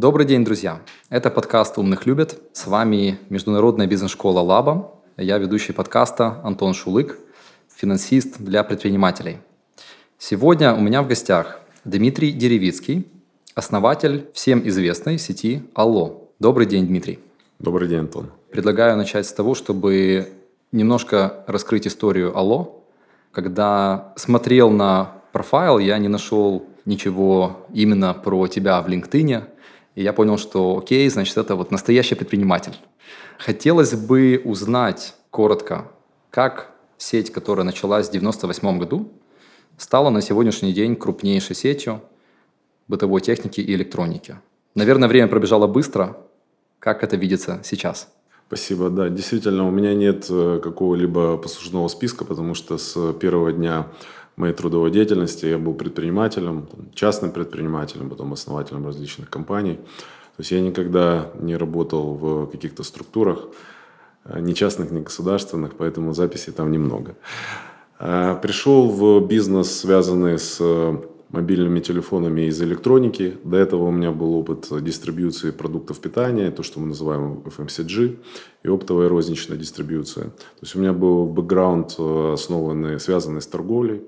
Добрый день, друзья! Это подкаст «Умных любят». С вами международная бизнес-школа «Лаба». Я ведущий подкаста Антон Шулык, финансист для предпринимателей. Сегодня у меня в гостях Дмитрий Деревицкий, основатель всем известной сети «Алло». Добрый день, Дмитрий. Добрый день, Антон. Предлагаю начать с того, чтобы немножко раскрыть историю «Алло». Когда смотрел на профайл, я не нашел ничего именно про тебя в LinkedIn, и я понял, что окей, значит, это вот настоящий предприниматель. Хотелось бы узнать коротко, как сеть, которая началась в 1998 году, стала на сегодняшний день крупнейшей сетью бытовой техники и электроники. Наверное, время пробежало быстро. Как это видится сейчас? Спасибо. Да, действительно, у меня нет э, какого-либо послужного списка, потому что с первого дня моей трудовой деятельности я был предпринимателем, частным предпринимателем, потом основателем различных компаний. То есть я никогда не работал в каких-то структурах, э, ни частных, ни государственных, поэтому записей там немного. Э, пришел в бизнес, связанный с мобильными телефонами из электроники. До этого у меня был опыт дистрибьюции продуктов питания, то, что мы называем FMCG, и оптовая розничная дистрибьюция. То есть у меня был бэкграунд, э, основанный, связанный с торговлей.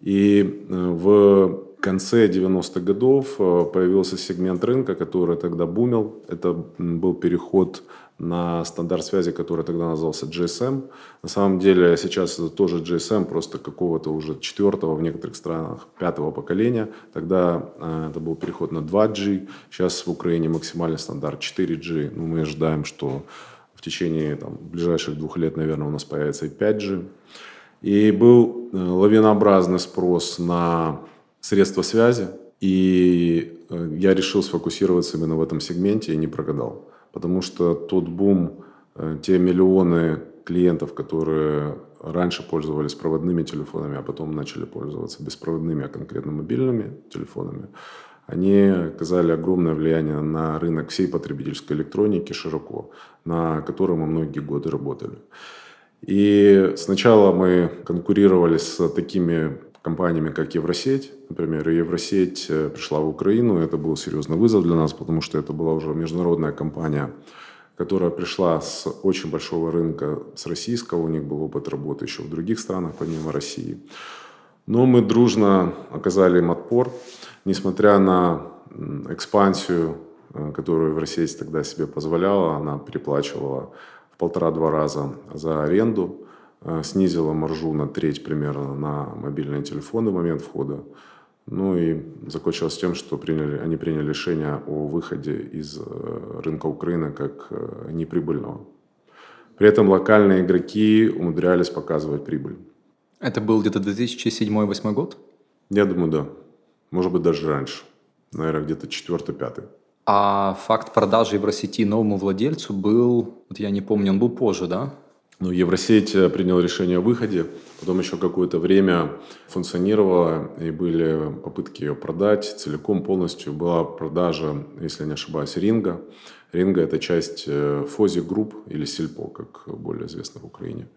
И э, в конце 90-х годов э, появился сегмент рынка, который тогда бумил. Это был переход на стандарт связи, который тогда назывался GSM. На самом деле сейчас это тоже GSM, просто какого-то уже четвертого, в некоторых странах пятого поколения. Тогда э, это был переход на 2G. Сейчас в Украине максимальный стандарт 4G. Ну, мы ожидаем, что в течение там, ближайших двух лет, наверное, у нас появится и 5G. И был э, лавинообразный спрос на средства связи. И э, я решил сфокусироваться именно в этом сегменте и не прогадал потому что тот бум, э, те миллионы клиентов, которые раньше пользовались проводными телефонами, а потом начали пользоваться беспроводными, а конкретно мобильными телефонами, они оказали огромное влияние на рынок всей потребительской электроники широко, на котором мы многие годы работали. И сначала мы конкурировали с такими компаниями, как Евросеть. Например, Евросеть э, пришла в Украину, это был серьезный вызов для нас, потому что это была уже международная компания, которая пришла с очень большого рынка, с российского, у них был опыт работы еще в других странах, помимо России. Но мы дружно оказали им отпор, несмотря на экспансию, э, которую Евросеть тогда себе позволяла, она переплачивала полтора-два раза за аренду, Э, снизила маржу на треть примерно на мобильные телефоны в момент входа. Ну и закончилось тем, что приняли, они приняли решение о выходе из э, рынка Украины как э, неприбыльного. При этом локальные игроки умудрялись показывать прибыль. Это был где-то 2007-2008 год? Я думаю, да. Может быть, даже раньше. Наверное, где-то 4-5. А факт продажи Евросети новому владельцу был, вот я не помню, он был позже, да? Ну, Евросеть э, принял решение о выходе, потом еще какое-то время функционировала, и были попытки ее продать целиком, полностью. Была продажа, если не ошибаюсь, Ринга. Ринга – это часть э, Fozzy Group или Сильпо, как более известно в Украине.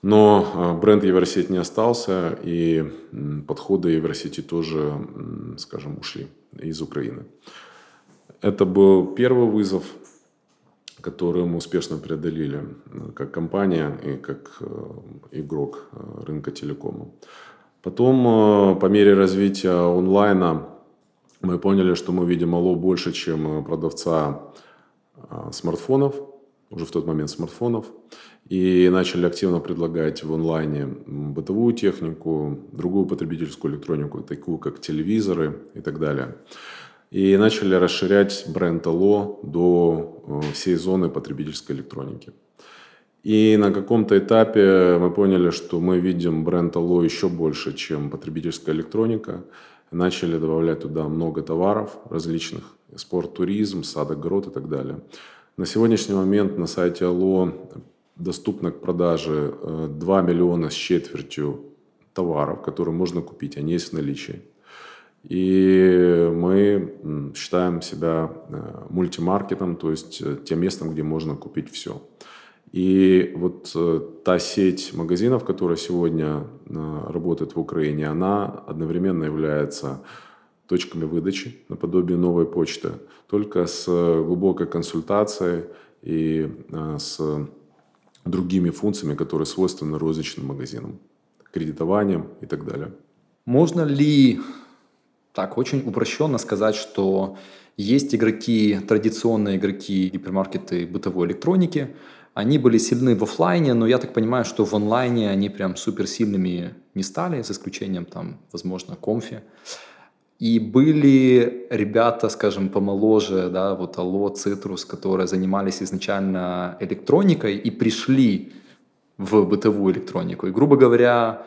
Но э, бренд Евросеть не остался, и подходы Евросети тоже, скажем, ушли из Украины. Это был первый вызов – которую мы успешно преодолели э, как компания и как э, игрок э, рынка телекома. Потом, по мере развития онлайна, мы поняли, что мы видим Алло больше, чем продавца смартфонов, уже в тот момент смартфонов, и начали активно предлагать в онлайне бытовую технику, другую потребительскую электронику, такую как телевизоры и так далее и начали расширять бренд Алло до э, всей зоны потребительской электроники. И на каком-то этапе мы поняли, что мы видим бренд Алло еще больше, чем потребительская электроника. Начали добавлять туда много товаров различных, спорт, туризм, сад, огород и так далее. На сегодняшний момент на сайте Алло доступно к продаже 2 э, миллиона с четвертью товаров, которые можно купить, они есть в наличии. И мы считаем себя э, мультимаркетом, то есть э, тем местом, где можно купить все. И вот э, та сеть магазинов, которая сегодня работает в Украине, она одновременно является точками выдачи, наподобие новой почты, только с глубокой консультацией и с другими функциями, которые свойственны розничным магазинам, кредитованием и так далее. Можно ли так очень упрощенно сказать, что есть игроки, традиционные игроки гипермаркеты бытовой электроники, они были сильны в офлайне, но я так понимаю, что в онлайне они прям суперсильными не стали, с исключением там, возможно, комфи. И были ребята, скажем, помоложе, да, вот Алло, Цитрус, которые занимались изначально электроникой и пришли в бытовую электронику. И, грубо говоря,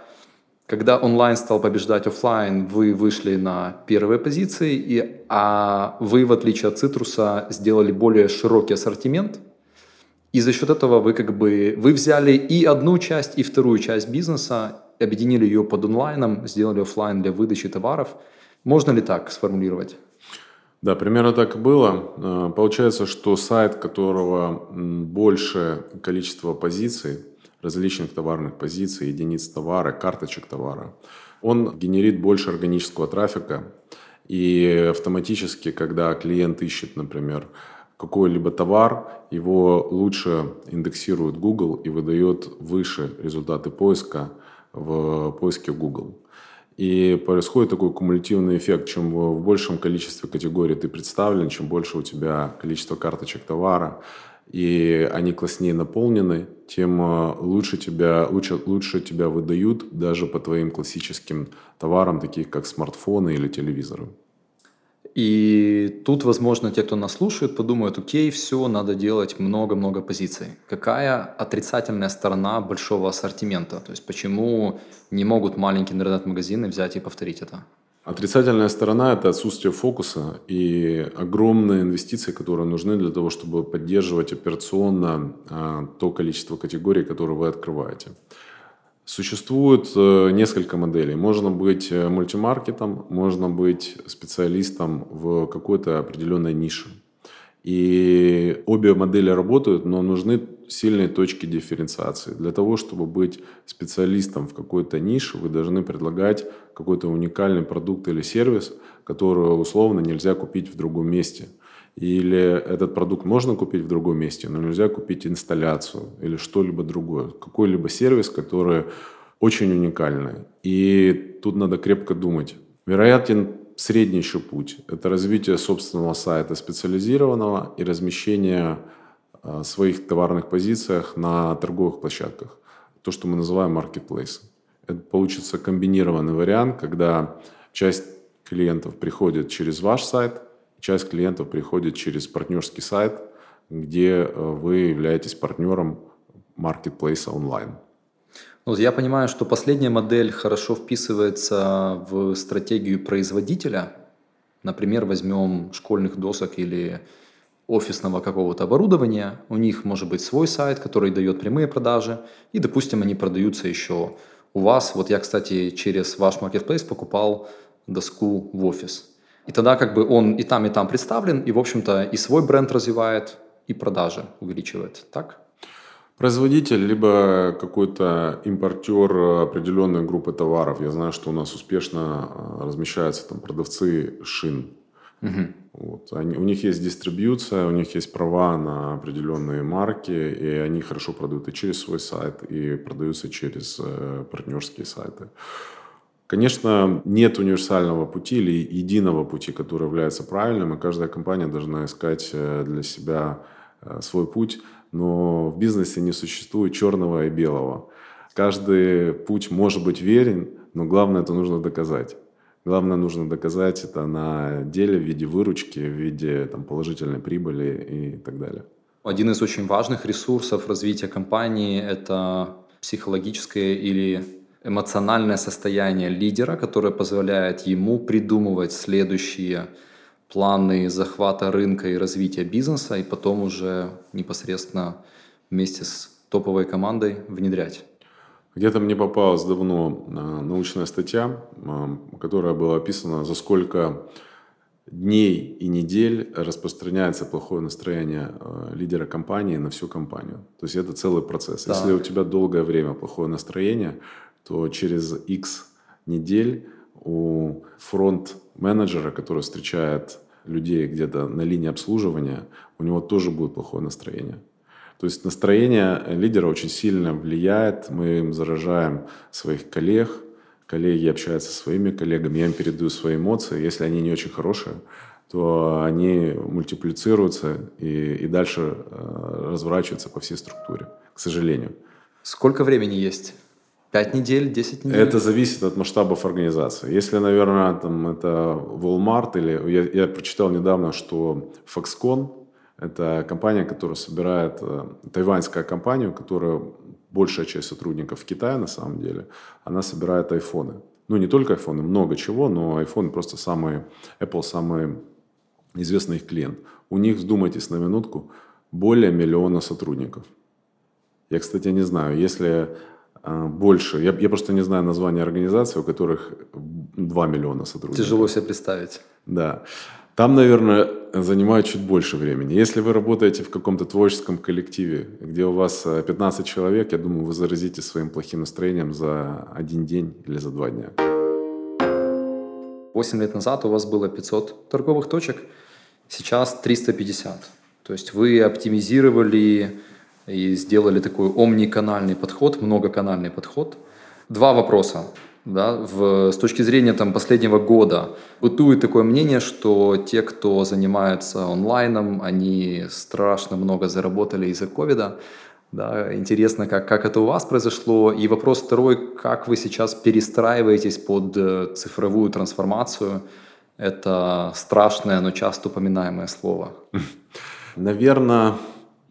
когда онлайн стал побеждать офлайн, вы вышли на первые позиции, и, а вы, в отличие от Цитруса, сделали более широкий ассортимент. И за счет этого вы как бы вы взяли и одну часть, и вторую часть бизнеса, объединили ее под онлайном, сделали офлайн для выдачи товаров – можно ли так сформулировать? Да, примерно так и было. Э, получается, что сайт, которого больше количество позиций, различных товарных позиций, единиц товара, карточек товара, он генерит больше органического трафика. И автоматически, когда клиент ищет, например, какой-либо товар, его лучше индексирует Google и выдает выше результаты поиска в поиске Google. И происходит такой кумулятивный эффект. Чем в большем количестве категорий ты представлен, чем больше у тебя количество карточек товара, и они класснее наполнены, тем э, лучше тебя, лучше, лучше тебя выдают даже по твоим классическим товарам, таких как смартфоны или телевизоры. И тут, возможно, те, кто нас слушает, подумают, окей, все, надо делать много-много позиций. Какая отрицательная сторона большого ассортимента? То есть почему не могут маленькие интернет-магазины взять и повторить это? Отрицательная сторона – это отсутствие фокуса и огромные инвестиции, которые нужны для того, чтобы поддерживать операционно а, то количество категорий, которые вы открываете. Существует э, несколько моделей. Можно быть э, мультимаркетом, можно быть специалистом в какой-то определенной нише. И обе модели работают, но нужны сильные точки дифференциации. Для того, чтобы быть специалистом в какой-то нише, вы должны предлагать какой-то уникальный продукт или сервис, который условно нельзя купить в другом месте – или этот продукт можно купить в другом месте, но нельзя купить инсталляцию или что-либо другое, какой-либо сервис, который очень уникальный. И тут надо крепко думать. Вероятен средний еще путь. Это развитие собственного сайта специализированного и размещение своих товарных позициях на торговых площадках. То, что мы называем marketplace. Это получится комбинированный вариант, когда часть клиентов приходит через ваш сайт, Часть клиентов приходит через партнерский сайт, где э, вы являетесь партнером маркетплейса онлайн. Вот я понимаю, что последняя модель хорошо вписывается в стратегию производителя. Например, возьмем школьных досок или офисного какого-то оборудования. У них может быть свой сайт, который дает прямые продажи. И, допустим, они продаются еще у вас. Вот я, кстати, через ваш маркетплейс покупал доску в офис. И тогда как бы он и там, и там представлен, и, в общем-то, и свой бренд развивает, и продажи увеличивает, так? Производитель, либо какой-то импортер определенной группы товаров. Я знаю, что у нас успешно э, размещаются там продавцы шин. Угу. Вот. Они, у них есть дистрибьюция, у них есть права на определенные марки, и они хорошо продают и через свой сайт, и продаются через э, партнерские сайты. Конечно, нет универсального пути или единого пути, который является правильным, и каждая компания должна искать э, для себя э, свой путь, но в бизнесе не существует черного и белого. Каждый путь может быть верен, но главное это нужно доказать. Главное нужно доказать это на деле в виде выручки, в виде там, положительной прибыли и так далее. Один из очень важных ресурсов развития компании – это психологическое или эмоциональное состояние лидера, которое позволяет ему придумывать следующие планы захвата рынка и развития бизнеса, и потом уже непосредственно вместе с топовой командой внедрять. Где-то мне попалась давно а, научная статья, а, которая была описана, за сколько дней и недель распространяется плохое настроение а, лидера компании на всю компанию. То есть это целый процесс. Да. Если у тебя долгое время плохое настроение, то через X недель у фронт менеджера, который встречает людей где-то на линии обслуживания, у него тоже будет плохое настроение. То есть настроение лидера очень сильно влияет, мы им заражаем своих коллег, коллеги общаются со своими коллегами, я им передаю свои эмоции, если они не очень хорошие, то они мультиплицируются и, и дальше э, разворачиваются по всей структуре, к сожалению. Сколько времени есть? Пять недель, десять недель? Это зависит от масштабов организации. Если, наверное, там это Walmart или... Я, я прочитал недавно, что Foxconn – это компания, которая собирает... Э, тайваньская компания, которая большая часть сотрудников в Китае на самом деле, она собирает айфоны. Ну, не только айфоны, много чего, но iPhone просто самый... Apple самый известный их клиент. У них, вдумайтесь на минутку, более миллиона сотрудников. Я, кстати, не знаю, если а, больше, я, я просто не знаю названия организаций, у которых 2 миллиона сотрудников. Тяжело себе представить. Да. Там, наверное, занимает чуть больше времени. Если вы работаете в каком-то творческом коллективе, где у вас 15 э, человек, я думаю, вы заразите своим плохим настроением за один день или за два дня. 8 лет назад у вас было 500 торговых точек, сейчас 350. То есть вы оптимизировали и сделали такой омниканальный подход, многоканальный подход. Два вопроса. Да, в, с точки зрения там, последнего года бытует такое мнение, что те, кто занимается онлайном, они страшно много заработали из-за ковида. Да, интересно, как, как это у вас произошло. И вопрос второй, как вы сейчас перестраиваетесь под э, цифровую трансформацию? Это страшное, но часто упоминаемое слово. Наверное,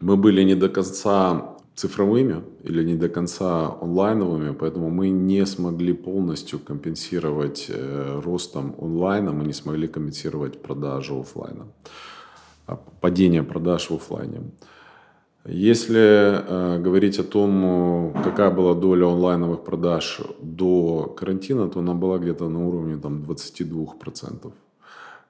мы были не до конца цифровыми или не до конца онлайновыми, поэтому мы не смогли полностью компенсировать э, ростом онлайна, мы не смогли компенсировать продажу офлайна, а, падение продаж в офлайне. Если э, говорить о том, какая была доля онлайновых продаж до карантина, то она была где-то на уровне там, 22%.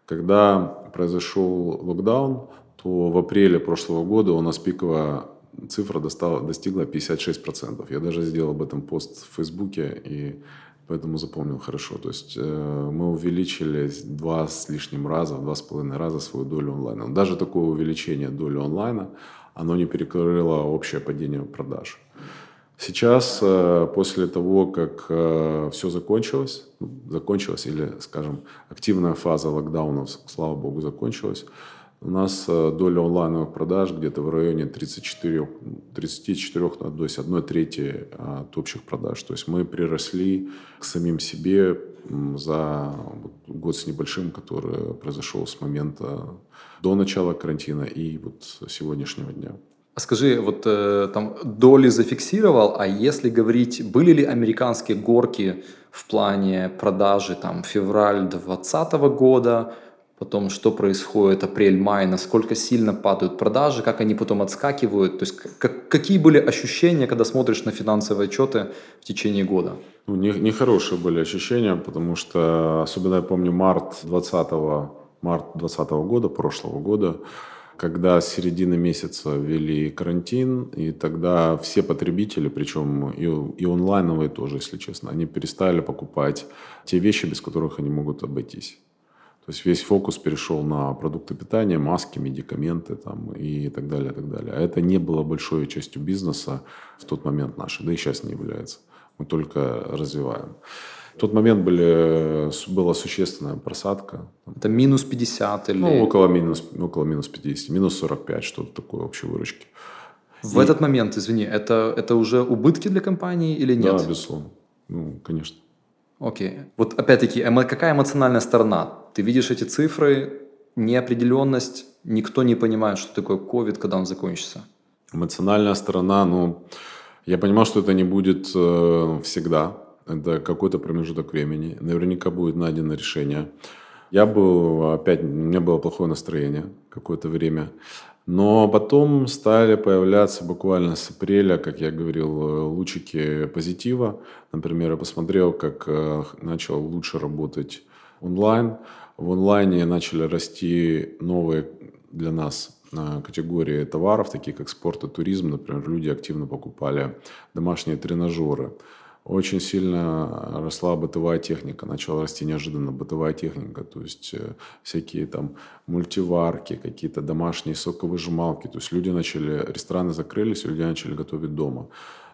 Когда произошел локдаун, то в апреле прошлого года у нас пиковая цифра достала, достигла 56%. Я даже сделал об этом пост в Фейсбуке и поэтому запомнил хорошо. То есть э, мы увеличили два с лишним раза, два с половиной раза свою долю онлайна. Даже такое увеличение доли онлайна, оно не перекрыло общее падение продаж. Сейчас, э, после того, как э, все закончилось, ну, закончилось или, скажем, активная фаза локдаунов, слава богу, закончилась, у нас э, доля онлайновых продаж где-то в районе 34, 34 то есть 1 трети от общих продаж. То есть мы приросли к самим себе за год с небольшим, который произошел с момента до начала карантина и вот сегодняшнего дня. А скажи, вот э, там доли зафиксировал, а если говорить, были ли американские горки в плане продажи там февраль 2020 года, потом что происходит апрель-май, насколько сильно падают продажи, как они потом отскакивают, то есть как, какие были ощущения, когда смотришь на финансовые отчеты в течение года? Ну, нехорошие не были ощущения, потому что, особенно я помню март 20 март 20 года, прошлого года, когда с середины месяца ввели карантин, и тогда все потребители, причем и, и онлайновые тоже, если честно, они перестали покупать те вещи, без которых они могут обойтись. То есть весь фокус перешел на продукты питания, маски, медикаменты там, и так далее, так далее. А это не было большой частью бизнеса в тот момент нашей, да и сейчас не является. Мы только развиваем. В тот момент были, была существенная просадка. Это минус 50 или... Ну, около минус, около минус 50, минус 45, что-то такое общей выручки. В и... этот момент, извини, это, это уже убытки для компании или нет? Да, безусловно. Ну, конечно. Окей. Вот опять-таки, какая эмоциональная сторона? Ты видишь эти цифры, неопределенность, никто не понимает, что такое COVID, когда он закончится. Эмоциональная сторона, ну, я понимал, что это не будет э, всегда. Это какой-то промежуток времени. Наверняка будет найдено решение. Я был, опять, у меня было плохое настроение какое-то время. Но потом стали появляться буквально с апреля, как я говорил, э, лучики позитива. Например, я посмотрел, как э, начал лучше работать онлайн. В онлайне начали расти новые для нас э, категории товаров, такие как спорт и туризм. Например, люди активно покупали домашние тренажеры. Очень сильно росла бытовая техника, начала расти неожиданно бытовая техника, то есть э, всякие там мультиварки, какие-то домашние соковыжималки, то есть люди начали, рестораны закрылись, люди начали готовить дома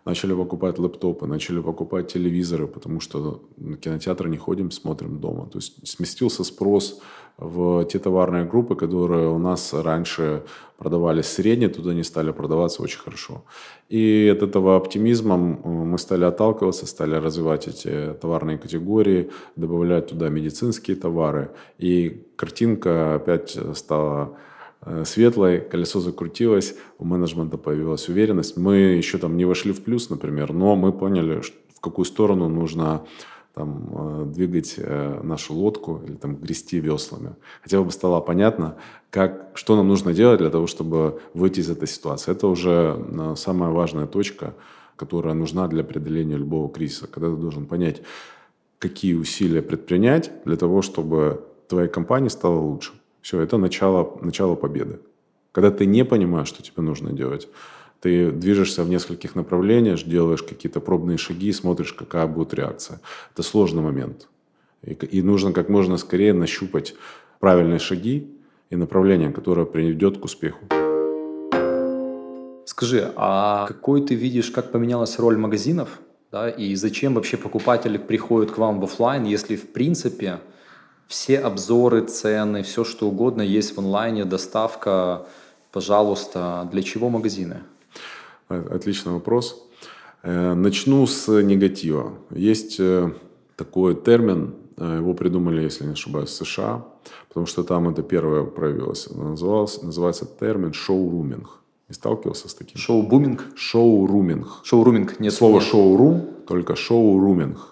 начали покупать лэптопы, начали покупать телевизоры, потому что на кинотеатры не ходим, смотрим дома. То есть сместился спрос в те товарные группы, которые у нас раньше продавались средне, туда они стали продаваться очень хорошо. И от этого оптимизма мы стали отталкиваться, стали развивать эти товарные категории, добавлять туда медицинские товары. И картинка опять стала Э, светлой, колесо закрутилось, у менеджмента появилась уверенность. Мы еще там не вошли в плюс, например, но мы поняли, в какую сторону нужно там, э, двигать э, нашу лодку или там грести веслами. Хотя бы стало понятно, как, что нам нужно делать для того, чтобы выйти из этой ситуации. Это уже самая важная точка, которая нужна для преодоления любого кризиса, когда ты должен понять, какие усилия предпринять для того, чтобы твоя компания стала лучше. Все, это начало, начало победы. Когда ты не понимаешь, что тебе нужно делать, ты движешься в нескольких направлениях, делаешь какие-то пробные шаги, смотришь, какая будет реакция. Это сложный момент. И, и нужно как можно скорее нащупать правильные шаги и направление, которое приведет к успеху. Скажи, а какой ты видишь, как поменялась роль магазинов? Да, и зачем вообще покупатели приходят к вам в офлайн, если в принципе все обзоры, цены, все что угодно есть в онлайне, доставка, пожалуйста. Для чего магазины? Отличный вопрос. Э, начну с негатива. Есть э, такой термин, э, его придумали, если не ошибаюсь, в США, потому что там это первое проявилось. Назывался, называется термин шоуруминг. Не сталкивался с таким? Шоу-буминг? Шоуруминг. Шоуруминг, нет. Слово нет. шоурум, только шоуруминг.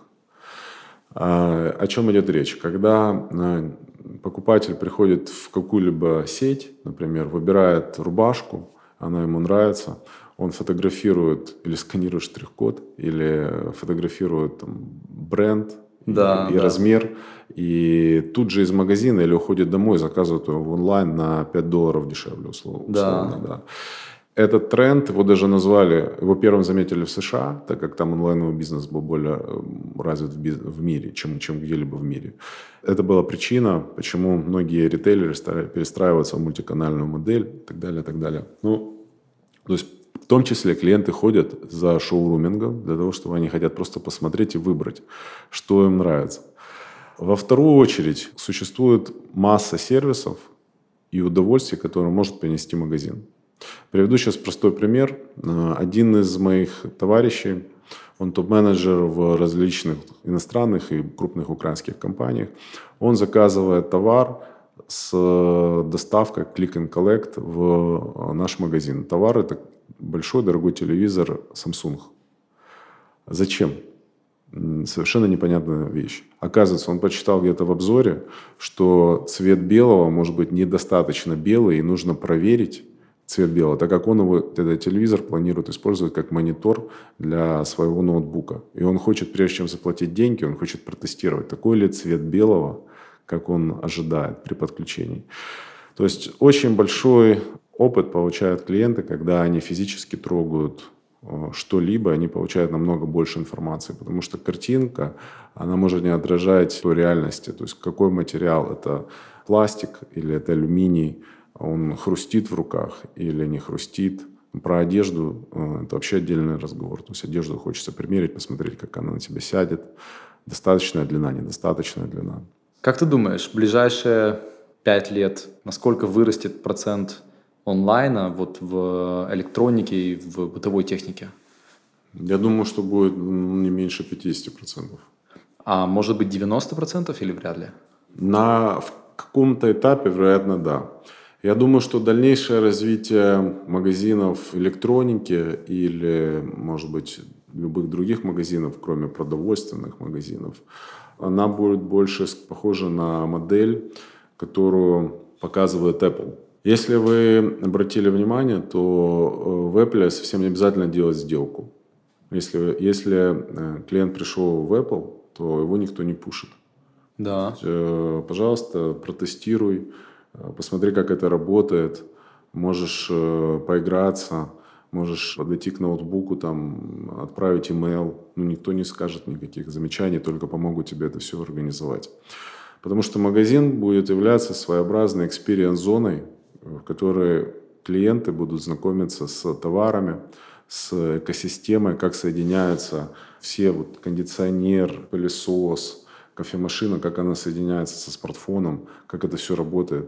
А, о чем идет речь? Когда а, покупатель приходит в какую-либо сеть, например, выбирает рубашку, она ему нравится, он фотографирует или сканирует штрих-код, или фотографирует там, бренд да, и, и да. размер, и тут же из магазина или уходит домой, заказывает его онлайн на 5 долларов дешевле, условно. Да. да. Этот тренд, его даже назвали, его первым заметили в США, так как там онлайновый бизнес был более э, развит в, в мире, чем, чем где-либо в мире. Это была причина, почему многие ритейлеры стали перестраиваться в мультиканальную модель и так далее, и так далее. Ну, то есть в том числе клиенты ходят за шоурумингом для того, чтобы они хотят просто посмотреть и выбрать, что им нравится. Во вторую очередь существует масса сервисов и удовольствий, которые может принести магазин. Приведу сейчас простой пример. Э, один из моих товарищей, он топ-менеджер в различных иностранных и крупных украинских компаниях. Он заказывает товар с э, доставкой Click and Collect в э, наш магазин. Товар – это большой дорогой телевизор Samsung. Зачем? Совершенно непонятная вещь. Оказывается, он почитал где-то в обзоре, что цвет белого может быть недостаточно белый, и нужно проверить, цвет белого, так как он его, этот телевизор планирует использовать как монитор для своего ноутбука. И он хочет, прежде чем заплатить деньги, он хочет протестировать, такой ли цвет белого, как он ожидает при подключении. То есть очень большой опыт получают клиенты, когда они физически трогают э, что-либо, они получают намного больше информации, потому что картинка, она может не отражать реальности, то есть какой материал, это пластик или это алюминий, он хрустит в руках или не хрустит. Про одежду э, это вообще отдельный разговор. То есть одежду хочется примерить, посмотреть, как она на тебя сядет. Достаточная длина, недостаточная длина. Как ты думаешь, в ближайшие пять лет насколько вырастет процент онлайна вот в электронике и в бытовой технике? Я думаю, что будет не меньше 50%. А может быть 90% или вряд ли? На в каком-то этапе, вероятно, да. Я думаю, что дальнейшее развитие магазинов электроники или, может быть, любых других магазинов, кроме продовольственных магазинов, она будет больше похожа на модель, которую показывает Apple. Если вы обратили внимание, то э, в Apple совсем не обязательно делать сделку. Если, если э, клиент пришел в Apple, то его никто не пушит. Да. Э, пожалуйста, протестируй, посмотри, как это работает, можешь э, поиграться, можешь подойти к ноутбуку, там, отправить имейл, ну, никто не скажет никаких замечаний, только помогут тебе это все организовать. Потому что магазин будет являться своеобразной экспириенс-зоной, в которой клиенты будут знакомиться с товарами, с экосистемой, как соединяются все вот кондиционер, пылесос, кофемашина, как она соединяется со смартфоном, как это все работает.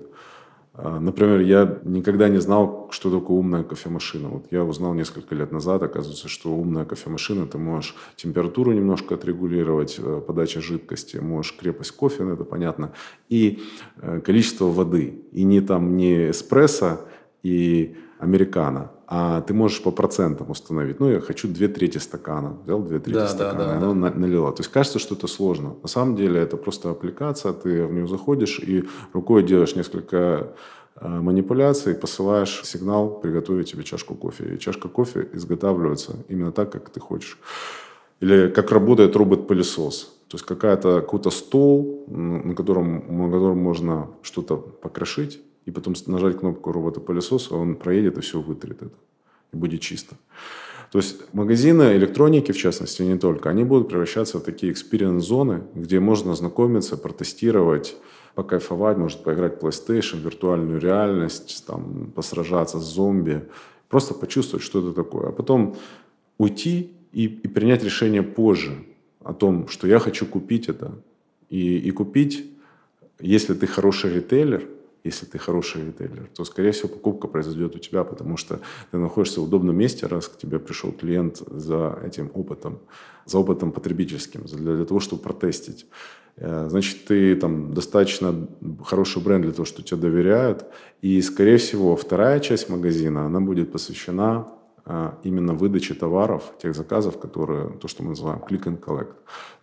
А, например, я никогда не знал, что такое умная кофемашина. Вот я узнал несколько лет назад, оказывается, что умная кофемашина, ты можешь температуру немножко отрегулировать, э, подача жидкости, можешь крепость кофе, ну, это понятно, и э, количество воды. И не там не эспрессо и американо, а ты можешь по процентам установить. Ну, я хочу две трети стакана. Взял две трети да, стакана, да, да, и оно да. налила. То есть кажется, что это сложно. На самом деле это просто аппликация, ты в нее заходишь и рукой делаешь несколько э, манипуляций, посылаешь сигнал приготовить тебе чашку кофе. И чашка кофе изготавливается именно так, как ты хочешь. Или как работает робот-пылесос. То есть какая-то, какой-то стол, на котором, на котором можно что-то покрошить, и потом нажать кнопку робота-пылесоса, он проедет и все вытрет это. И будет чисто. То есть магазины электроники, в частности, не только, они будут превращаться в такие experience-зоны, где можно знакомиться, протестировать, покайфовать, может поиграть в PlayStation, виртуальную реальность, там, посражаться с зомби, просто почувствовать, что это такое. А потом уйти и, и принять решение позже о том, что я хочу купить это. И, и купить, если ты хороший ритейлер – если ты хороший ритейлер, то, скорее всего, покупка произойдет у тебя, потому что ты находишься в удобном месте, раз к тебе пришел клиент за этим опытом, за опытом потребительским, для, для того, чтобы протестить. Э, значит, ты там достаточно хороший бренд для того, что тебе доверяют. И, скорее всего, вторая часть магазина, она будет посвящена э, именно выдаче товаров, тех заказов, которые, то, что мы называем click and collect.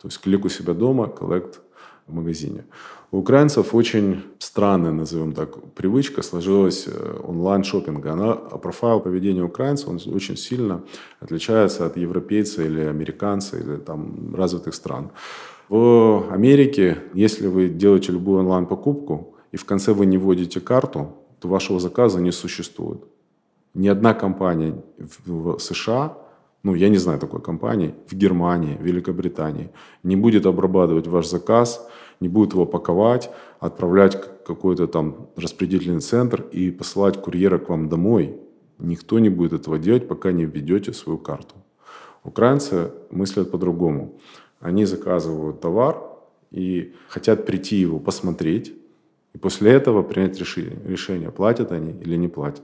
То есть клик у себя дома, collect в магазине. У украинцев очень странная, назовем так, привычка сложилась э, онлайн-шоппинга. Она, а профайл поведения украинцев, он очень сильно отличается от европейца или американца или там развитых стран. В Америке, если вы делаете любую онлайн-покупку, и в конце вы не вводите карту, то вашего заказа не существует. Ни одна компания в США, ну, я не знаю такой компании, в Германии, в Великобритании, не будет обрабатывать ваш заказ – не будет его паковать, отправлять в какой-то там распределительный центр и посылать курьера к вам домой. Никто не будет этого делать, пока не введете свою карту. Украинцы мыслят по-другому. Они заказывают товар и хотят прийти его посмотреть, и после этого принять решение платят они или не платят.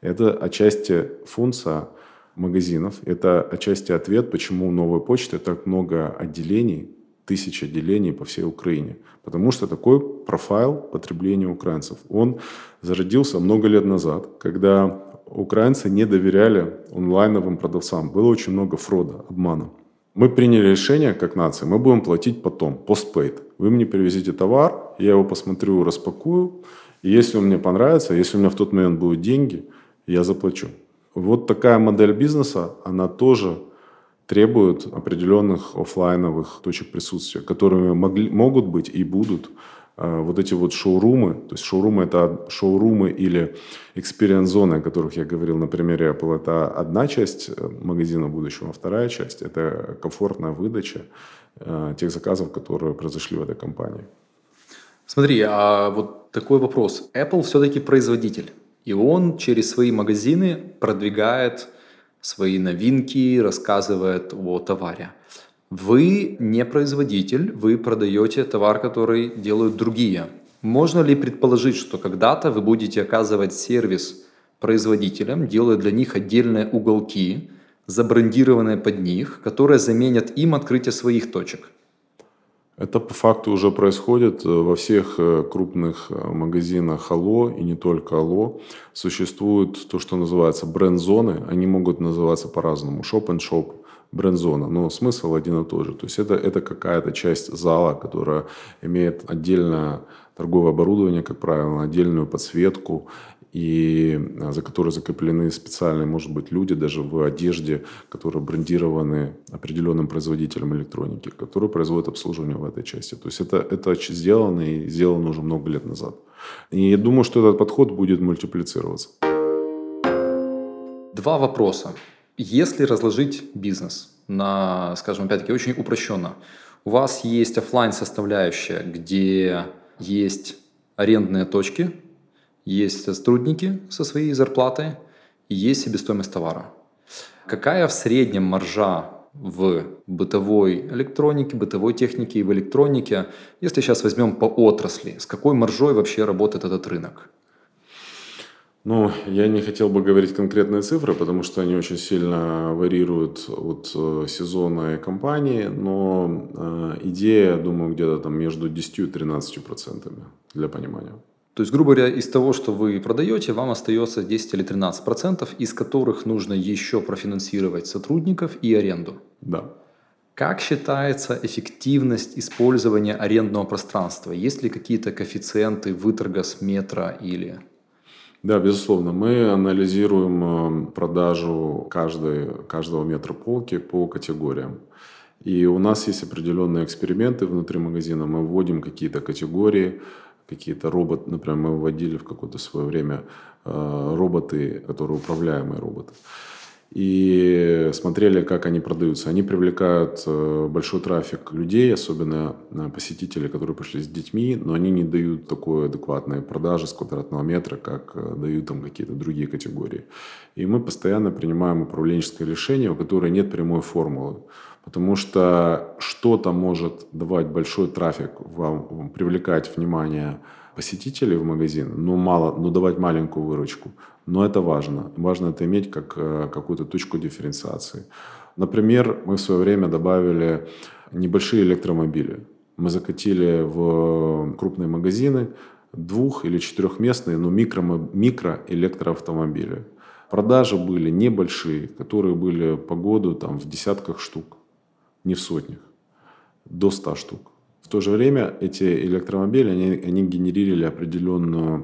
Это отчасти функция магазинов, это отчасти ответ, почему у новой почты так много отделений, тысяч отделений по всей Украине. Потому что такой профайл потребления украинцев. Он зародился много лет назад, когда украинцы не доверяли онлайновым продавцам. Было очень много фрода, обмана. Мы приняли решение, как нация, мы будем платить потом, postpaid. Вы мне привезите товар, я его посмотрю, распакую, и если он мне понравится, если у меня в тот момент будут деньги, я заплачу. Вот такая модель бизнеса, она тоже требуют определенных офлайновых точек присутствия, которыми могли, могут быть и будут э, вот эти вот шоурумы, то есть шоурумы это шоурумы или experience-зоны, о которых я говорил на примере Apple, это одна часть э, магазина будущего, а вторая часть это комфортная выдача э, тех заказов, которые произошли в этой компании. Смотри, а вот такой вопрос. Apple все-таки производитель, и он через свои магазины продвигает свои новинки, рассказывает о товаре. Вы не производитель, вы продаете товар, который делают другие. Можно ли предположить, что когда-то вы будете оказывать сервис производителям, делая для них отдельные уголки, забрендированные под них, которые заменят им открытие своих точек? Это по факту уже происходит э, во всех э, крупных э, магазинах Алло и не только Алло. Существует то, что называется бренд-зоны. Они могут называться по-разному. Shop-in-shop, бренд-зона, но смысл один и тот же. То есть это, это какая-то часть зала, которая имеет отдельное торговое оборудование, как правило, отдельную подсветку и а, за которые закреплены специальные, может быть, люди даже в одежде, которые брендированы определенным производителем электроники, которые производят обслуживание в этой части. То есть это, это сделано и сделано уже много лет назад. И я думаю, что этот подход будет мультиплицироваться. Два вопроса. Если разложить бизнес на, скажем, опять-таки, очень упрощенно, у вас есть офлайн составляющая, где есть арендные точки, есть сотрудники со своей зарплатой и есть себестоимость товара. Какая в среднем маржа в бытовой электронике, бытовой технике и в электронике, если сейчас возьмем по отрасли, с какой маржой вообще работает этот рынок? Ну, я не хотел бы говорить конкретные цифры, потому что они очень сильно варьируют от э, сезона и компании, но э, идея, думаю, где-то там между 10 и 13 процентами для понимания. То есть, грубо говоря, из того, что вы продаете, вам остается 10 или 13 процентов, из которых нужно еще профинансировать сотрудников и аренду. Да. Как считается эффективность использования арендного пространства? Есть ли какие-то коэффициенты выторга с метра или да, безусловно. Мы анализируем э, продажу каждой, каждого метра полки по категориям. И у нас есть определенные эксперименты внутри магазина. Мы вводим какие-то категории, какие-то роботы. Например, мы вводили в какое-то свое время э, роботы, которые управляемые роботы и смотрели, как они продаются. Они привлекают э, большой трафик людей, особенно э, посетителей, которые пришли с детьми, но они не дают такой адекватной продажи с квадратного метра, как дают там какие-то другие категории. И мы постоянно принимаем управленческое решение, у которого нет прямой формулы. Потому что что-то может давать большой трафик, вам, привлекать внимание посетителей в магазин, но мало, но давать маленькую выручку. Но это важно. Важно это иметь как э, какую-то точку дифференциации. Например, мы в свое время добавили небольшие электромобили. Мы закатили в крупные магазины двух- или четырехместные, но микро, микроэлектроавтомобили. Продажи были небольшие, которые были по году там, в десятках штук, не в сотнях, до 100 штук. В то же время эти электромобили, они, они генерировали определенное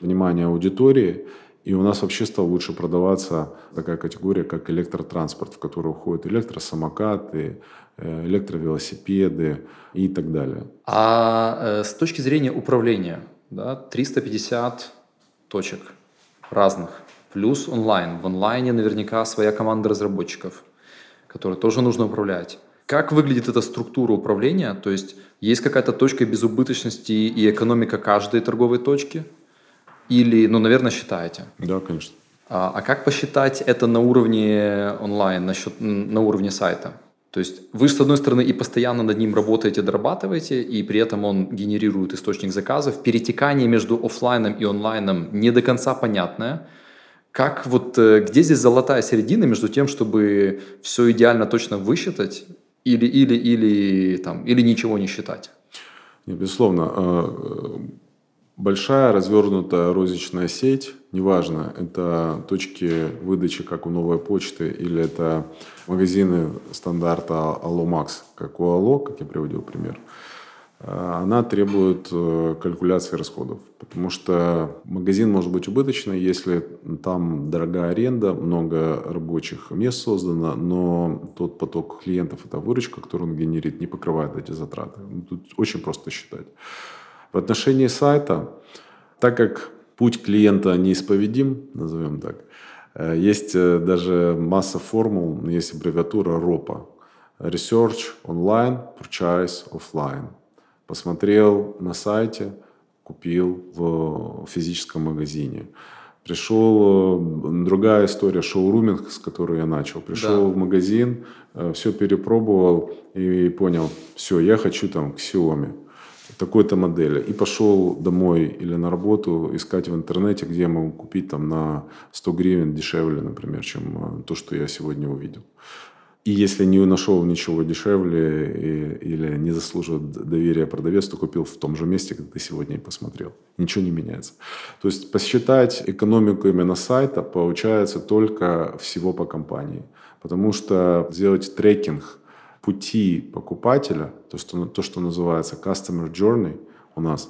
внимание аудитории, и у нас вообще стала лучше продаваться такая категория, как электротранспорт, в которую уходят электросамокаты, э, электровелосипеды и так далее. А э, с точки зрения управления, да, 350 точек разных, плюс онлайн. В онлайне наверняка своя команда разработчиков, которой тоже нужно управлять. Как выглядит эта структура управления? То есть есть какая-то точка безубыточности и экономика каждой торговой точки? Или, ну, наверное, считаете? Да, конечно. А, а как посчитать это на уровне онлайн, на, счет, на уровне сайта? То есть вы, с одной стороны, и постоянно над ним работаете, дорабатываете, и при этом он генерирует источник заказов. Перетекание между офлайном и онлайном не до конца понятное. Как вот, э, где здесь золотая середина между тем, чтобы все идеально точно высчитать или, или, или, там, или ничего не считать? Безусловно. А, Большая развернутая розничная сеть, неважно, это точки выдачи, как у новой почты, или это магазины стандарта Allo Max, как у Allo, как я приводил пример, э, она требует э, калькуляции расходов. Потому что магазин может быть убыточный, если там дорогая аренда, много рабочих мест создано, но тот поток клиентов, эта выручка, которую он генерит, не покрывает эти затраты. Ну, тут очень просто считать. В отношении сайта, так как путь клиента неисповедим, назовем так, э, есть э, даже масса формул, есть аббревиатура ROPA. Research online, purchase offline. Посмотрел на сайте, купил в физическом магазине. Пришел, э, другая история, шоуруминг, с которой я начал. Пришел да. в магазин, все перепробовал и понял, все, я хочу там к Xiaomi такой-то модели. И пошел домой или на работу искать в интернете, где я могу купить там на 100 гривен дешевле, например, чем э, то, что я сегодня увидел. И если не нашел ничего дешевле и, или не заслуживает доверия продавец, то купил в том же месте, где ты сегодня и посмотрел. Ничего не меняется. То есть посчитать экономику именно сайта получается только всего по компании. Потому что сделать трекинг – пути покупателя, то, что, то, что называется customer journey у нас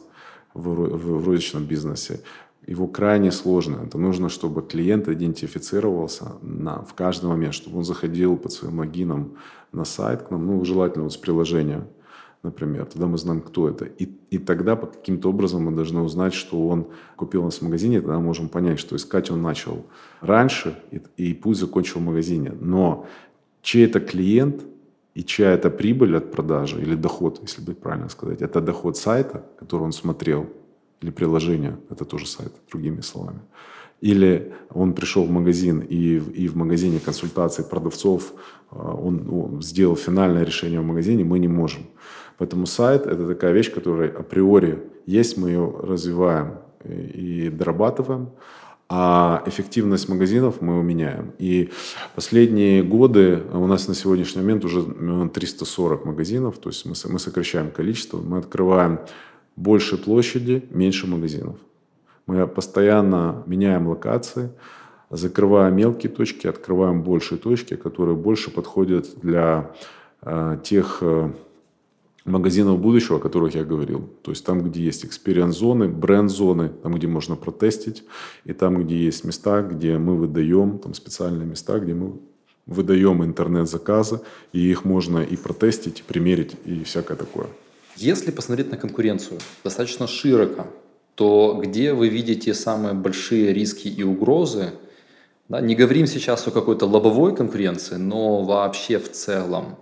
в, в, в розничном бизнесе, его крайне сложно. Это нужно, чтобы клиент идентифицировался на, в каждый момент, чтобы он заходил под своим логином на сайт к нам, ну, желательно вот с приложения, например, тогда мы знаем, кто это. И, и тогда по каким-то образом мы должны узнать, что он купил нас в магазине, тогда мы можем понять, что искать он начал раньше, и, и пусть закончил в магазине. Но чей это клиент и чья это прибыль от продажи или доход, если быть правильно сказать, это доход сайта, который он смотрел, или приложение, это тоже сайт, другими словами. Или он пришел в магазин, и, и в магазине консультации продавцов а, он, он сделал финальное решение в магазине, мы не можем. Поэтому сайт – это такая вещь, которая априори есть, мы ее развиваем и дорабатываем, а эффективность магазинов мы меняем. И последние годы у нас на сегодняшний момент уже 340 магазинов, то есть мы, мы сокращаем количество, мы открываем больше площади, меньше магазинов. Мы постоянно меняем локации, закрываем мелкие точки, открываем большие точки, которые больше подходят для э, тех э, магазинов будущего, о которых я говорил. То есть там, где есть experience-зоны, бренд-зоны, там, где можно протестить, и там, где есть места, где мы выдаем, там специальные места, где мы выдаем интернет-заказы, и их можно и протестить, и примерить, и всякое такое. Если посмотреть на конкуренцию достаточно широко, то где вы видите самые большие риски и угрозы? Да, не говорим сейчас о какой-то лобовой конкуренции, но вообще в целом.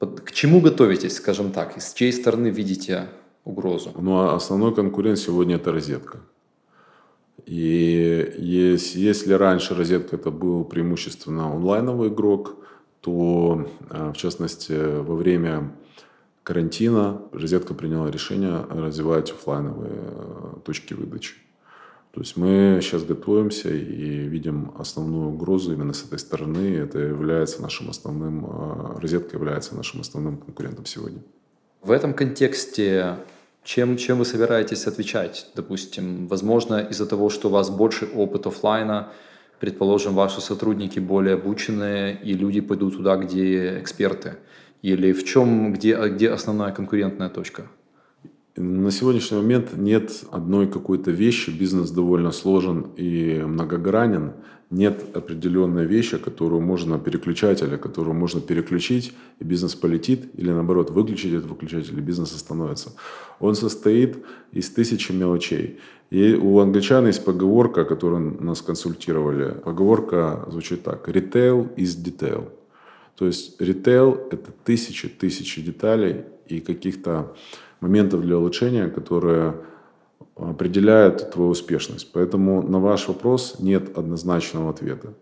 К чему готовитесь, скажем так? С чьей стороны видите угрозу? Ну, а основной конкурент сегодня это розетка. И если, если раньше розетка это был преимущественно онлайновый игрок, то а, в частности во время карантина розетка приняла решение развивать офлайновые э, точки выдачи. То есть мы сейчас готовимся и видим основную угрозу именно с этой стороны. Это является нашим основным, э, розетка является нашим основным конкурентом сегодня. В этом контексте чем, чем вы собираетесь отвечать? Допустим, возможно, из-за того, что у вас больше опыт офлайна, предположим, ваши сотрудники более обученные, и люди пойдут туда, где эксперты – или в чем, где, где основная конкурентная точка? На сегодняшний момент нет одной какой-то вещи, бизнес довольно сложен и многогранен. Нет определенной вещи, которую можно переключателя, которую можно переключить, и бизнес полетит, или наоборот, выключить этот выключатель, и бизнес остановится. Он состоит из тысячи мелочей. И у англичан есть поговорка, которую нас консультировали. Поговорка звучит так. Retail is detail. То есть ритейл – это тысячи-тысячи деталей и каких-то моментов для улучшения, которые определяют твою успешность. Поэтому на ваш вопрос нет однозначного ответа.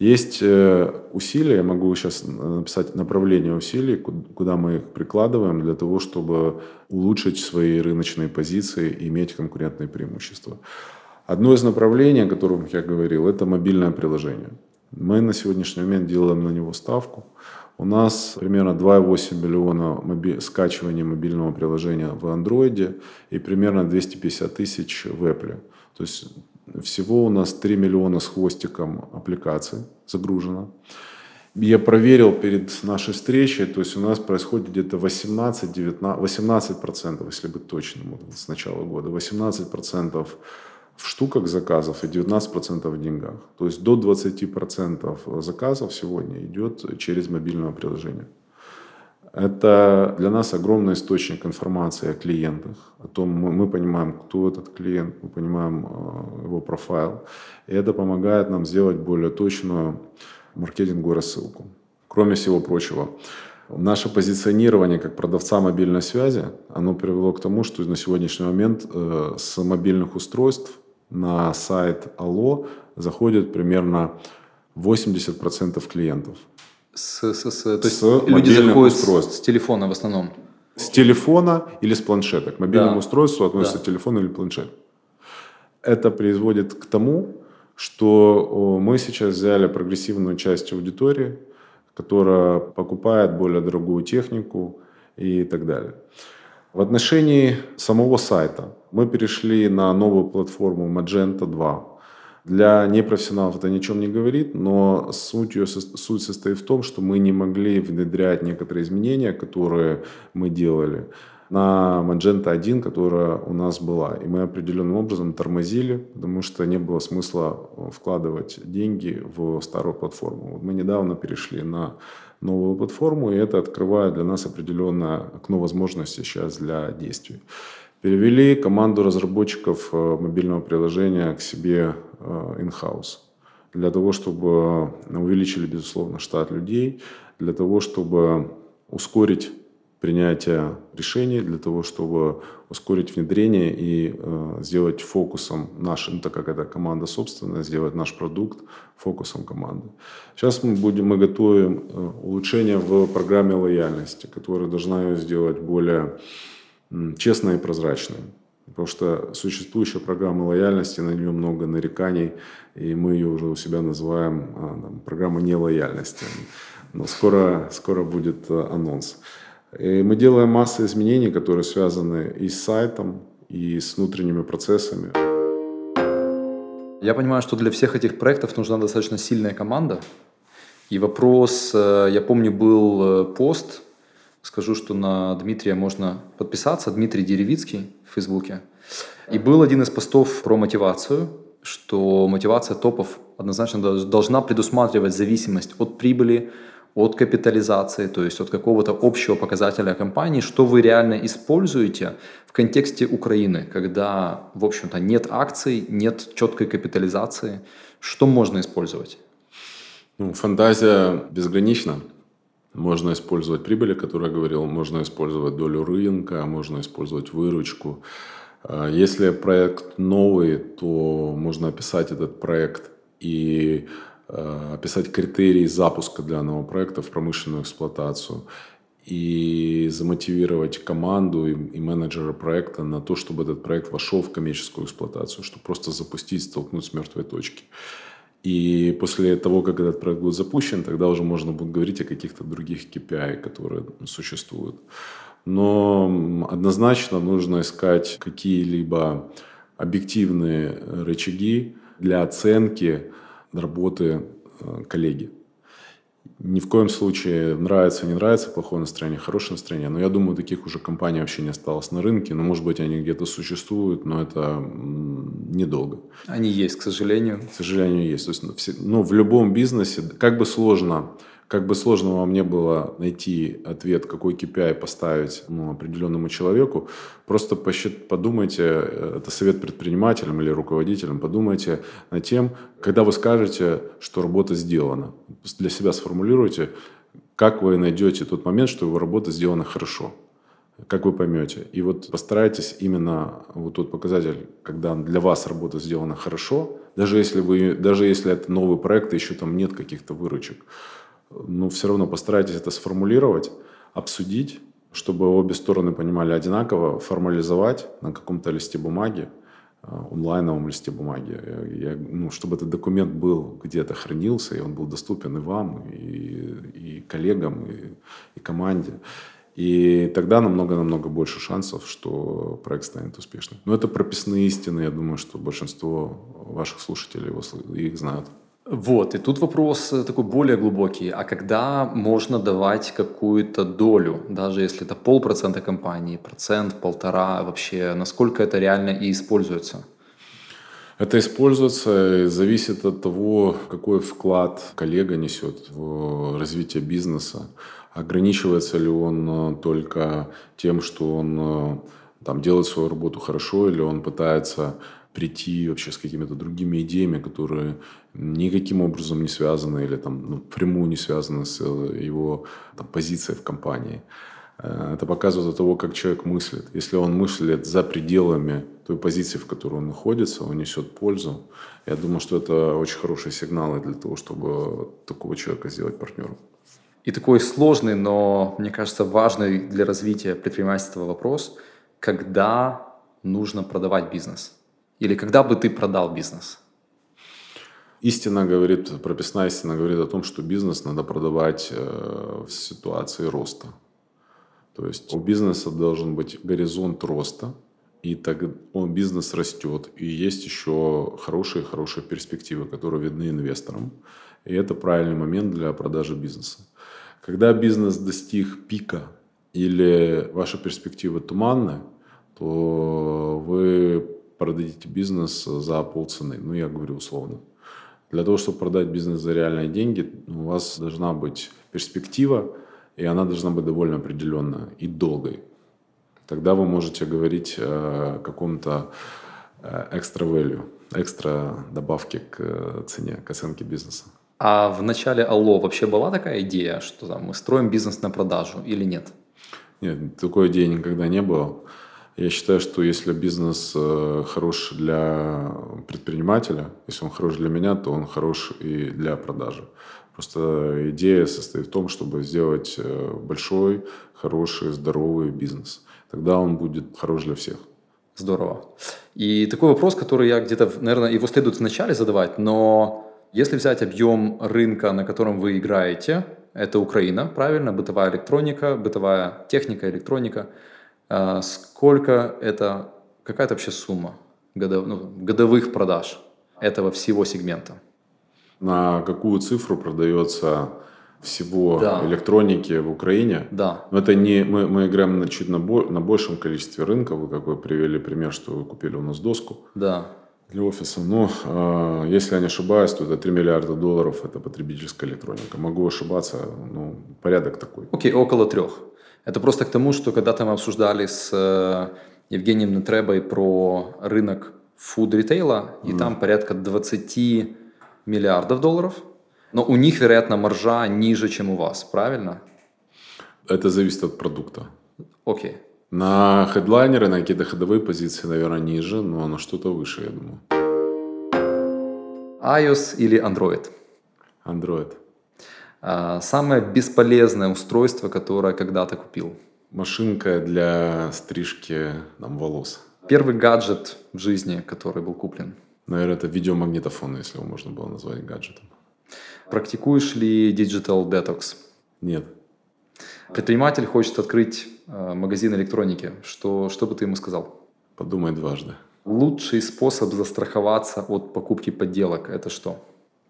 Есть э, усилия, я могу сейчас написать направление усилий, куда мы их прикладываем для того, чтобы улучшить свои рыночные позиции и иметь конкурентные преимущества. Одно из направлений, о котором я говорил, это мобильное приложение. Мы на сегодняшний момент делаем на него ставку. У нас примерно 2,8 миллиона моби- скачиваний мобильного приложения в Android и примерно 250 тысяч в Apple. То есть всего у нас 3 миллиона с хвостиком аппликаций загружено. Я проверил перед нашей встречей, то есть у нас происходит где-то 18-19, 18%, если быть точным, с начала года, 18% в штуках заказов и 19% в деньгах. То есть до 20% заказов сегодня идет через мобильное приложение. Это для нас огромный источник информации о клиентах, о том, мы, мы понимаем, кто этот клиент, мы понимаем э, его профайл. И это помогает нам сделать более точную маркетинговую рассылку. Кроме всего прочего, Наше позиционирование как продавца мобильной связи, оно привело к тому, что на сегодняшний момент э, с мобильных устройств на сайт Алло заходит примерно 80% клиентов. С, с, с, то есть с люди заходят устройств. с телефона в основном? С телефона или с планшета. К мобильному да. устройству относится да. телефон или планшет. Это приводит к тому, что мы сейчас взяли прогрессивную часть аудитории, которая покупает более дорогую технику и так далее. В отношении самого сайта мы перешли на новую платформу Magento 2. Для непрофессионалов это ни о чем не говорит, но суть, ее, суть состоит в том, что мы не могли внедрять некоторые изменения, которые мы делали на Magento 1, которая у нас была. И мы определенным образом тормозили, потому что не было смысла вкладывать деньги в старую платформу. Мы недавно перешли на новую платформу, и это открывает для нас определенное окно возможностей сейчас для действий. Перевели команду разработчиков э, мобильного приложения к себе э, in-house для того, чтобы увеличили, безусловно, штат людей, для того, чтобы ускорить принятие решений, для того, чтобы ускорить внедрение и э, сделать фокусом наш, ну, так как это команда собственная, сделать наш продукт фокусом команды. Сейчас мы будем, мы готовим э, улучшение в программе лояльности, которая должна ее сделать более э, честной и прозрачной. Потому что существующая программа лояльности, на нее много нареканий, и мы ее уже у себя называем там, программа нелояльности. Но скоро, скоро будет э, анонс. И мы делаем массу изменений, которые связаны и с сайтом, и с внутренними процессами. Я понимаю, что для всех этих проектов нужна достаточно сильная команда. И вопрос, э, я помню, был э, пост, скажу, что на Дмитрия можно подписаться, Дмитрий Деревицкий в Фейсбуке. И был один из постов про мотивацию, что мотивация топов однозначно должна предусматривать зависимость от прибыли, от капитализации, то есть от какого-то общего показателя компании, что вы реально используете в контексте Украины, когда, в общем-то, нет акций, нет четкой капитализации, что можно использовать? Ну, фантазия безгранична. Можно использовать прибыль, о которой я говорил, можно использовать долю рынка, можно использовать выручку. А если проект новый, то можно описать этот проект и описать критерии запуска данного проекта в промышленную эксплуатацию и замотивировать команду и, менеджера проекта на то, чтобы этот проект вошел в коммерческую эксплуатацию, чтобы просто запустить, столкнуть с мертвой точки. И после того, как этот проект будет запущен, тогда уже можно будет говорить о каких-то других KPI, которые существуют. Но однозначно нужно искать какие-либо объективные рычаги для оценки работы э, коллеги. Ни в коем случае нравится, не нравится, плохое настроение, хорошее настроение. Но я думаю, таких уже компаний вообще не осталось на рынке. Но, может быть, они где-то существуют, но это недолго. Они есть, к сожалению. К сожалению, есть. То есть, ну, в любом бизнесе, как бы сложно как бы сложно вам не было найти ответ, какой KPI поставить ну, определенному человеку, просто посчит, подумайте, э, это совет предпринимателям или руководителям, подумайте над тем, когда вы скажете, что работа сделана. Для себя сформулируйте, как вы найдете тот момент, что его работа сделана хорошо. Как вы поймете. И вот постарайтесь именно вот тот показатель, когда для вас работа сделана хорошо, даже если, вы, даже если это новый проект, еще там нет каких-то выручек, ну, все равно постарайтесь это сформулировать, обсудить, чтобы обе стороны понимали одинаково, формализовать на каком-то листе бумаги, э, онлайновом листе бумаги, я, ну, чтобы этот документ был где-то хранился, и он был доступен и вам, и, и коллегам, и, и команде. И тогда намного-намного больше шансов, что проект станет успешным. Но это прописные истины, я думаю, что большинство ваших слушателей его, их знают. Вот, и тут вопрос э, такой более глубокий. А когда можно давать какую-то долю, даже если это полпроцента компании, процент, полтора, вообще, насколько это реально и используется? Это используется зависит от того, какой вклад коллега несет в развитие бизнеса. Ограничивается ли он э, только тем, что он э, там, делает свою работу хорошо, или он пытается прийти вообще с какими-то другими идеями, которые никаким образом не связаны или там ну, прямую не связаны с э, его там, позицией в компании. Э, это показывает того, как человек мыслит. Если он мыслит за пределами той позиции, в которой он находится, он несет пользу. Я думаю, что это очень хорошие сигналы для того, чтобы такого человека сделать партнером. И такой сложный, но, мне кажется, важный для развития предпринимательства вопрос, когда нужно продавать бизнес – или когда бы ты продал бизнес? Истина говорит, прописная истина говорит о том, что бизнес надо продавать э, в ситуации роста. То есть у бизнеса должен быть горизонт роста, и так он, бизнес растет, и есть еще хорошие-хорошие перспективы, которые видны инвесторам. И это правильный момент для продажи бизнеса. Когда бизнес достиг пика или ваши перспективы туманны, то вы продадите бизнес за полцены. Ну, я говорю условно. Для того, чтобы продать бизнес за реальные деньги, у вас должна быть перспектива, и она должна быть довольно определенная и долгой. Тогда вы можете говорить о каком-то экстра value, экстра добавки к цене, к оценке бизнеса. А в начале Алло вообще была такая идея, что там мы строим бизнес на продажу или нет? Нет, такой идеи никогда не было. Я считаю, что если бизнес э, хорош для предпринимателя, если он хорош для меня, то он хорош и для продажи. Просто идея состоит в том, чтобы сделать э, большой, хороший, здоровый бизнес. Тогда он будет хорош для всех. Здорово. И такой вопрос, который я где-то, наверное, его следует вначале задавать, но если взять объем рынка, на котором вы играете, это Украина, правильно, бытовая электроника, бытовая техника, электроника, сколько это, какая это вообще сумма годов, ну, годовых продаж этого всего сегмента? На какую цифру продается всего да. электроники в Украине. Да. Но это не мы, мы играем на чуть на, бо, на большем количестве рынков. Вы какой привели пример, что вы купили у нас доску. Да. Для офиса. Но э, если я не ошибаюсь, то это 3 миллиарда долларов это потребительская электроника. Могу ошибаться, ну, порядок такой. Окей, около трех. Это просто к тому, что когда-то мы обсуждали с э, Евгением Нетребой про рынок фуд-ритейла, и mm. там порядка 20 миллиардов долларов – но у них, вероятно, маржа ниже, чем у вас, правильно? Это зависит от продукта. Окей. Okay. На хедлайнеры, на какие-то ходовые позиции, наверное, ниже, но на что-то выше, я думаю. iOS или Android? Android. А, самое бесполезное устройство, которое когда-то купил? Машинка для стрижки там, волос. Первый гаджет в жизни, который был куплен? Наверное, это видеомагнитофон, если его можно было назвать гаджетом. Практикуешь ли Digital Detox? Нет. Предприниматель хочет открыть э, магазин электроники. Что, что бы ты ему сказал? Подумай дважды. Лучший способ застраховаться от покупки подделок – это что?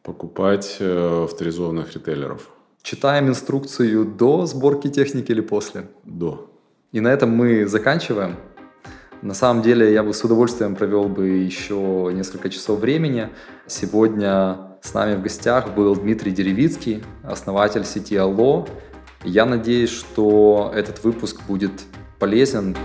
Покупать э, авторизованных ритейлеров. Читаем инструкцию до сборки техники или после? До. И на этом мы заканчиваем. На самом деле я бы с удовольствием провел бы еще несколько часов времени. Сегодня с нами в гостях был Дмитрий Деревицкий, основатель сети Алло. Я надеюсь, что этот выпуск будет полезен